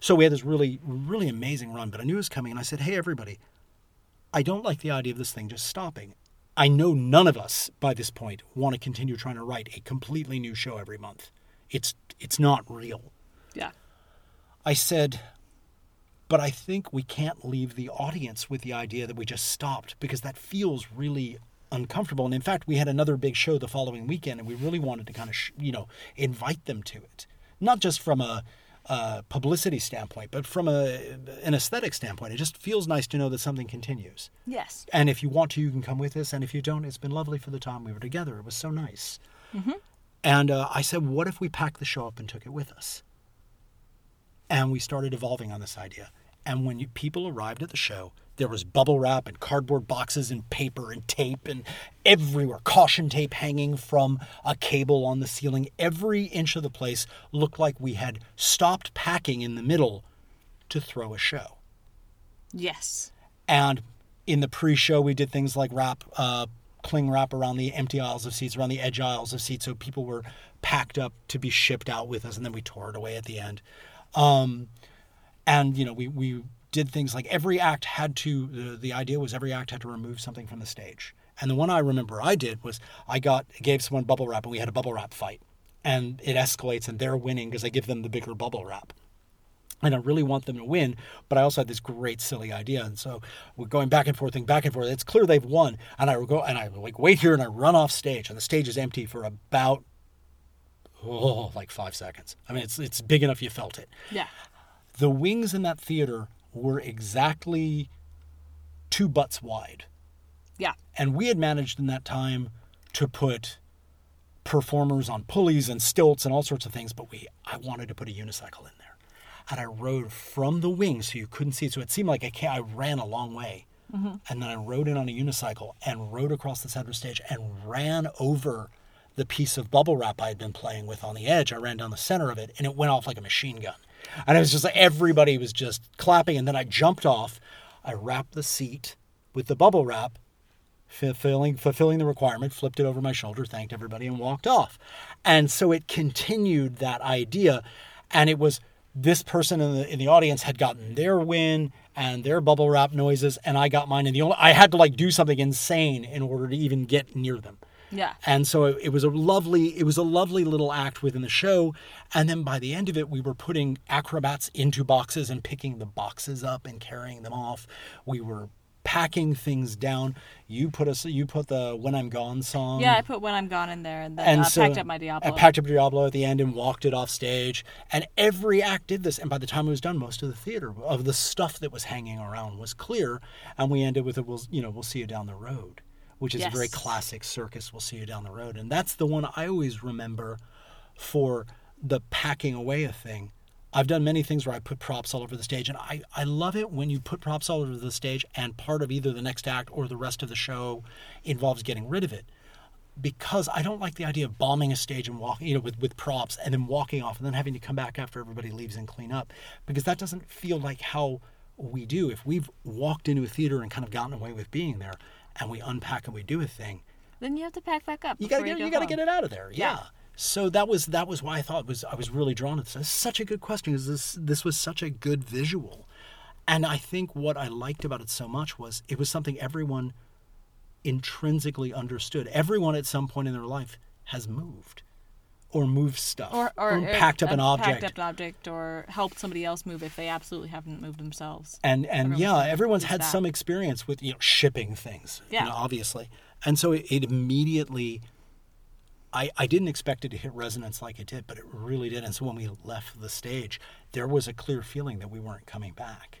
So we had this really really amazing run, but I knew it was coming, and I said, "Hey, everybody, I don't like the idea of this thing just stopping. I know none of us by this point want to continue trying to write a completely new show every month. It's it's not real." Yeah. I said, but I think we can't leave the audience with the idea that we just stopped because that feels really uncomfortable. And in fact, we had another big show the following weekend, and we really wanted to kind of, sh- you know, invite them to it, not just from a, a publicity standpoint, but from a an aesthetic standpoint. It just feels nice to know that something continues. Yes. And if you want to, you can come with us. And if you don't, it's been lovely for the time we were together. It was so nice. And uh, I said, what if we packed the show up and took it with us? And we started evolving on this idea. And when you, people arrived at the show, there was bubble wrap and cardboard boxes and paper and tape and everywhere. Caution tape hanging from a cable on the ceiling. Every inch of the place looked like we had stopped packing in the middle to throw a show. Yes. And in the pre-show, we did things like wrap, uh, cling wrap around the empty aisles of seats, around the edge aisles of seats, so people were packed up to be shipped out with us, and then we tore it away at the end. Um, and you know, we we did things like every act had to. The, the idea was every act had to remove something from the stage. And the one I remember I did was I got gave someone bubble wrap, and we had a bubble wrap fight, and it escalates, and they're winning because I give them the bigger bubble wrap and I really want them to win. But I also had this great silly idea, and so we're going back and forth and back and forth. It's clear they've won, and I go and I like wait here, and I run off stage, and the stage is empty for about oh like five seconds. I mean, it's it's big enough you felt it. Yeah. The wings in that theater were exactly two butts wide. Yeah. And we had managed in that time to put performers on pulleys and stilts and all sorts of things, but we I wanted to put a unicycle in there. And I rode from the wings so you couldn't see. So it seemed like I, I ran a long way. Mm-hmm. And then I rode in on a unicycle and rode across the center stage and ran over the piece of bubble wrap I had been playing with on the edge. I ran down the center of it and it went off like a machine gun. And it was just like everybody was just clapping. And then I jumped off. I wrapped the seat with the bubble wrap fulfilling fulfilling the requirement, flipped it over my shoulder, thanked everybody, and walked off. And so it continued that idea, and it was this person in the in the audience had gotten their win and their bubble wrap noises, and I got mine. And the only I had to like do something insane in order to even get near them. Yeah. And so it, it was a lovely, it was a lovely little act within the show. And then by the end of it, we were putting acrobats into boxes and picking the boxes up and carrying them off. We were packing things down. You put us, you put the "When I'm Gone" song. Yeah, I put when I'm gone in there and then and uh, so packed up my Diablo. I packed up Diablo at the end and walked it off stage. And every act did this. And by the time it was done, most of the theater of the stuff that was hanging around was clear. And we ended with a We'll, you know, we'll see you down the road, which is a very classic circus. We'll see you down the road, and that's the one I always remember for the packing away a thing. I've done many things where I put props all over the stage, and I, I love it when you put props all over the stage and part of either the next act or the rest of the show involves getting rid of it because I don't like the idea of bombing a stage and walking, you know, with, with props and then walking off and then having to come back after everybody leaves and clean up because that doesn't feel like how we do. If we've walked into a theater and kind of gotten away with being there and we unpack and we do a thing, then you have to pack back up. you gotta get go you gotta get it out of there. Yeah. Yeah. So that was that was why I thought was I was really drawn to this. It's such a good question because this this was such a good visual, and I think what I liked about it so much was it was something everyone intrinsically understood. Everyone at some point in their life has moved, or move stuff, Or, or, or packed up an object. Packed up an object or helped somebody else move if they absolutely haven't moved themselves. and and Everyone's yeah, everyone's had that. some experience with you know shipping things. you Yeah. know, obviously, and so it, it immediately. I, I didn't expect it to hit resonance like it did, but it really did. And so when we left the stage, there was a clear feeling that we weren't coming back,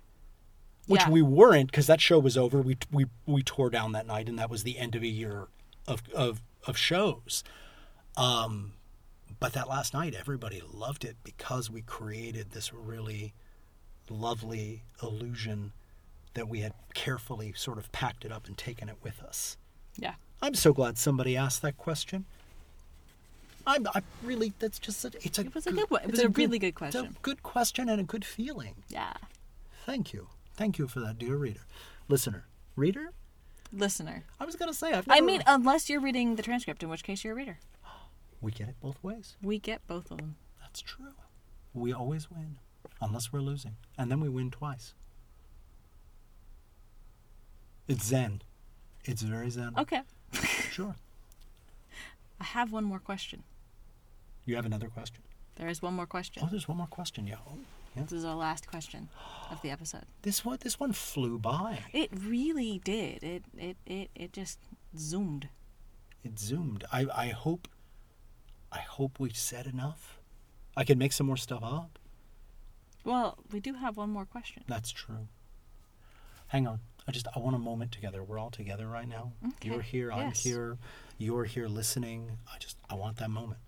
which Yeah. we weren't because that show was over. We, we we tore down that night, and that was the end of a year of of of shows. Um, but that last night, everybody loved it because we created this really lovely illusion that we had carefully sort of packed it up and taken it with us. Yeah. I'm so glad somebody asked that question. I'm, I really, that's just such, it's a It was a good one. It was a really good question. it's a good question and a good feeling. Yeah. Thank you. Thank you for that, dear reader. Listener. Reader? Listener. I was going to say, I've I mean, unless you're reading the transcript, in which case you're a reader. We get it both ways. We get both of them. That's true. We always win, unless we're losing. And then we win twice. It's Zen. It's very Zen. Okay. Sure. I have one more question. You have another question? There is one more question. Oh, there's one more question. Yeah. Oh, yeah. This is our last question of the episode. This one, this one flew by. It really did. It it it, it just zoomed. It zoomed. I, I hope, I hope we said enough. I can make some more stuff up. Well, we do have one more question. That's true. Hang on. I just I want a moment together. We're all together right now. Okay. You're here. I'm here. You're here listening. I just I want that moment.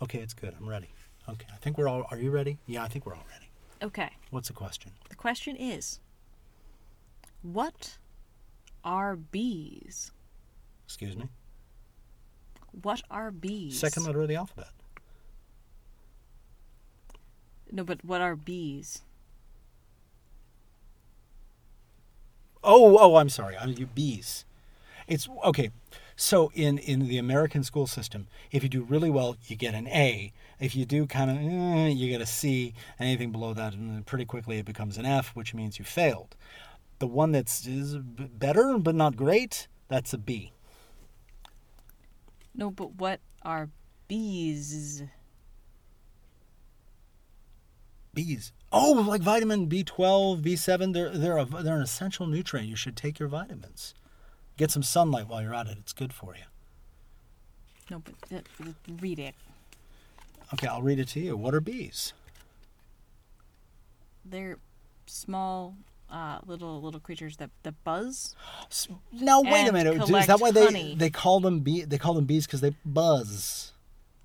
Okay, it's good. I'm ready. Okay, I think we're all. Are you ready? Yeah, I think we're all ready. Okay. What's the question? The question is What are bees? Excuse me. What are bees? Second letter of the alphabet. No, but what are bees? Oh, oh, I'm sorry. I'm you bees. It's okay. So in in the American school system, if you do really well, you get an A. If you do kind of, eh, you get a C. Anything below that, and then pretty quickly it becomes an F, which means you failed. The one that's is better but not great, that's a B. No, but what are bees? Bees. Oh, like vitamin B12, B7. They're they're a, they're an essential nutrient. You should take your vitamins. Get some sunlight while you're at it. It's good for you. No, but uh, read it. Okay, I'll read it to you. What are bees? They're small, uh, little little creatures that, that buzz. Now wait a minute. Is that why they honey. they call them bee? They call them bees because they buzz.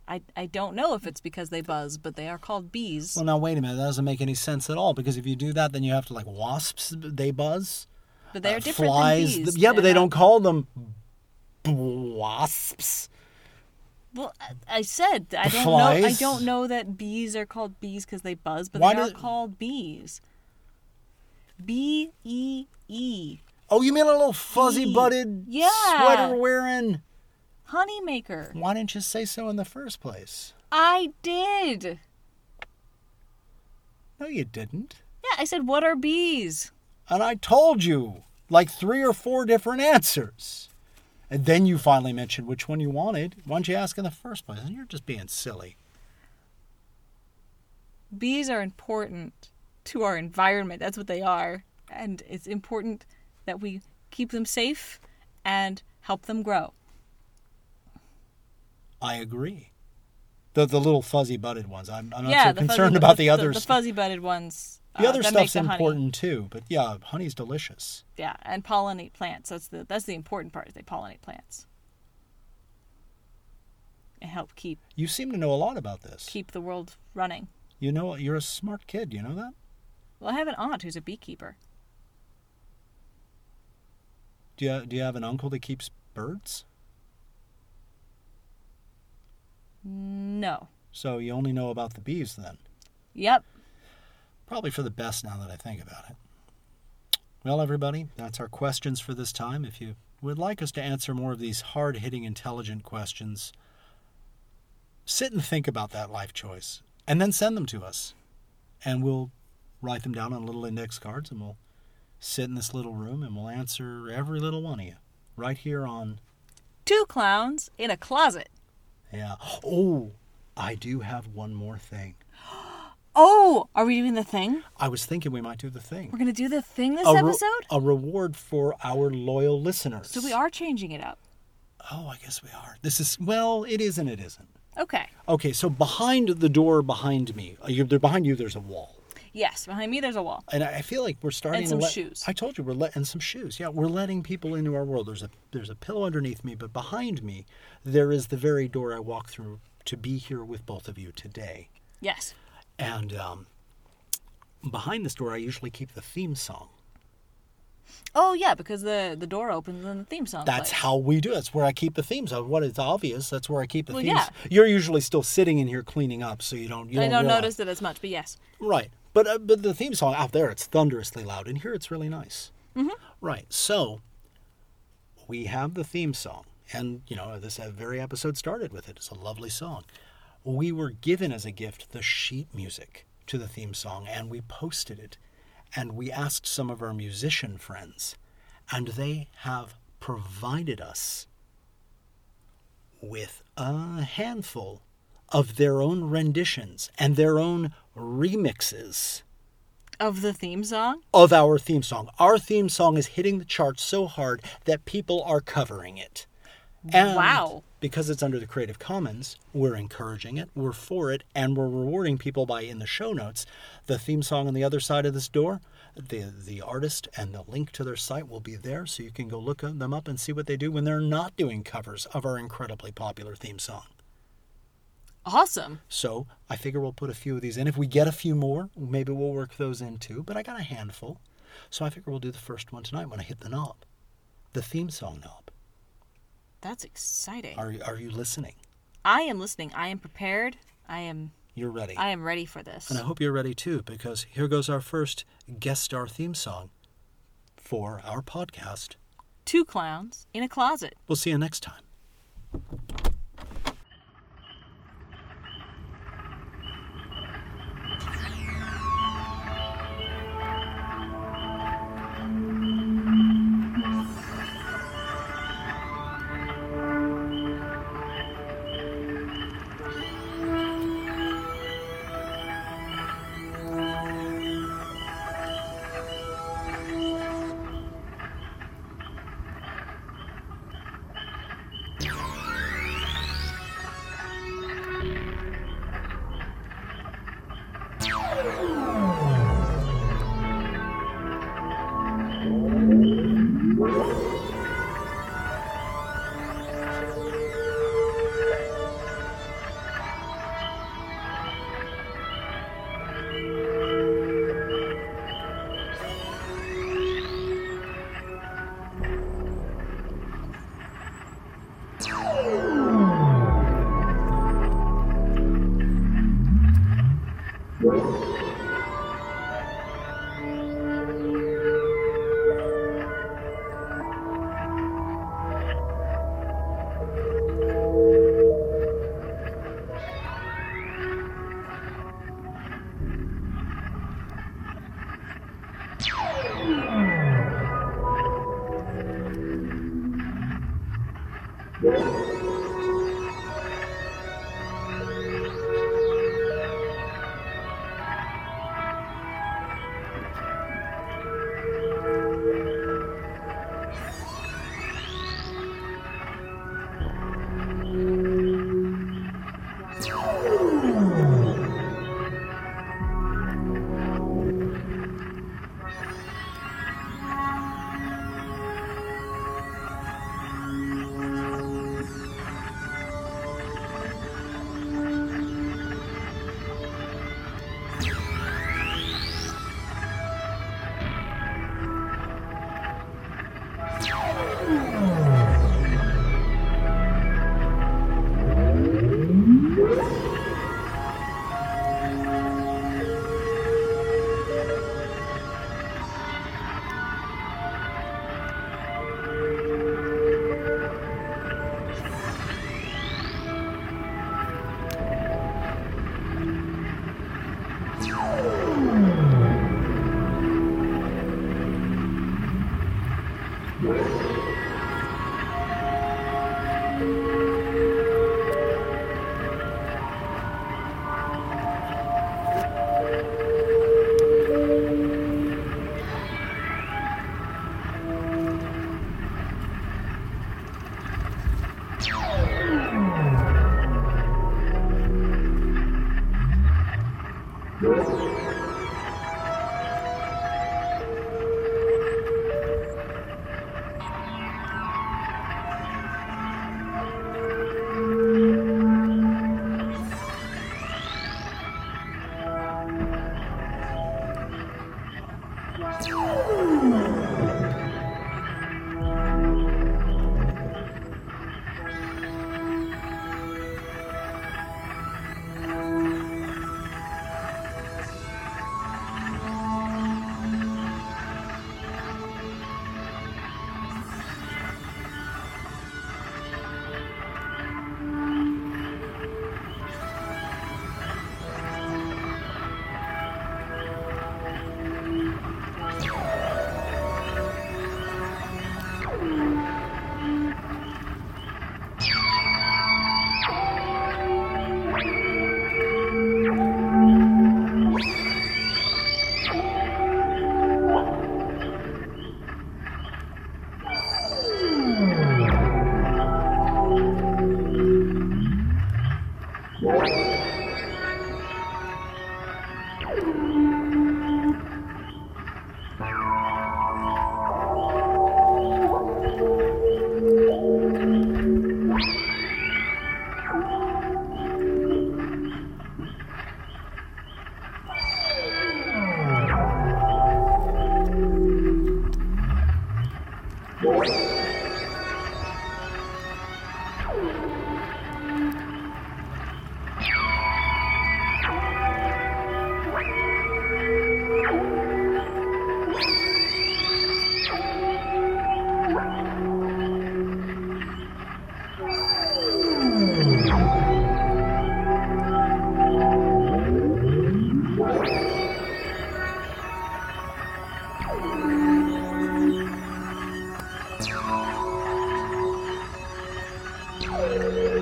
I, I don't know if it's because they buzz, but they are called bees. Well, now wait a minute. That doesn't make any sense at all. Because if you do that, then you have to like wasps. They buzz. but they're Uh, different flies. than bees. Yeah, but They're they not- don't call them wasps. Well, I- said I don't know. I don't know that bees are called bees because they buzz, but Why they are do- called bees. B E E, Oh, you mean a little fuzzy butted Yeah. sweater wearing? honeymaker. Why didn't you say so in the first place? I did. No, you didn't. Yeah, I said, what are bees? And I told you like three or four different answers. And then you finally mentioned which one you wanted. Why didn't you ask in the first place? And you're just being silly. Bees are important to our environment. That's what they are. And it's important that we keep them safe and help them grow. I agree. The the little fuzzy butted ones. I'm, I'm not yeah, so concerned fuzzy, about the, the others. The, fuzzy butted ones. The uh, other stuff's the important too, but yeah, honey's delicious. Yeah, and pollinate plants. That's the that's the important part. Is they pollinate plants and help keep You seem to know a lot about this. keep the world running. You know, you're a smart kid. You know that? Well, I have an aunt who's a beekeeper. Do you do you have an uncle that keeps birds? No. So you only know about the bees then. Yep. Probably for the best now that I think about it. Well, everybody, that's our questions for this time. If you would like us to answer more of these hard hitting, intelligent questions, sit and think about that life choice and then send them to us. And we'll write them down on little index cards and we'll sit in this little room and we'll answer every little one of you right here on. Two clowns in a closet. Yeah. Oh, I do have one more thing. Oh, are we doing the thing? I was thinking we might do the thing. We're gonna do the thing this a, re- episode. a reward for our loyal listeners. So we are changing it up. Oh, I guess we are. This is well, it is and it isn't. Okay. Okay, so behind the door behind me, uh, you, there behind you, there's a wall, Yes, behind me there's a wall. and I feel like we're starting And some let, shoes. I told you we're letting some shoes. Yeah, we're letting people into our world. There's a there's a pillow underneath me, but behind me, there is the very door I walk through to be here with both of you today. Yes. And um, behind this door, I usually keep the theme song. Oh yeah, because the the door opens and the theme song. That's plays. how we do. it. That's where I keep the themes. Of what is obvious. That's where I keep the Well, themes. yeah. You're usually still sitting in here cleaning up, so you don't. You I don't, don't notice it as much, but yes. Right, but uh, but the theme song out there, it's thunderously loud. and here, it's really nice. Mm-hmm. Right. So we have the theme song, and you know this uh, very episode started with it. It's a lovely song. We were given as a gift the sheet music to the theme song, and we posted it, and we asked some of our musician friends, and they have provided us with a handful of their own renditions and their own remixes Of the theme song? of our theme song. Our theme song is hitting the charts so hard that people are covering it. And Wow. Because it's under the Creative Commons, we're encouraging it, we're for it, and we're rewarding people by in the show notes the theme song on the other side of this door. The the artist and the link to their site will be there, so you can go look them up and see what they do when they're not doing covers of our incredibly popular theme song. Awesome. So I figure we'll put a few of these in. If we get a few more, maybe we'll work those in too. But I got a handful. So I figure we'll do the first one tonight when I hit the knob. The theme song knob. That's exciting. Are, are you listening? I am listening. I am prepared. I am You're ready. I am ready for this. And I hope you're ready too, because here goes our first guest star theme song for our podcast. Two clowns in a closet. We'll see you next time. Thank.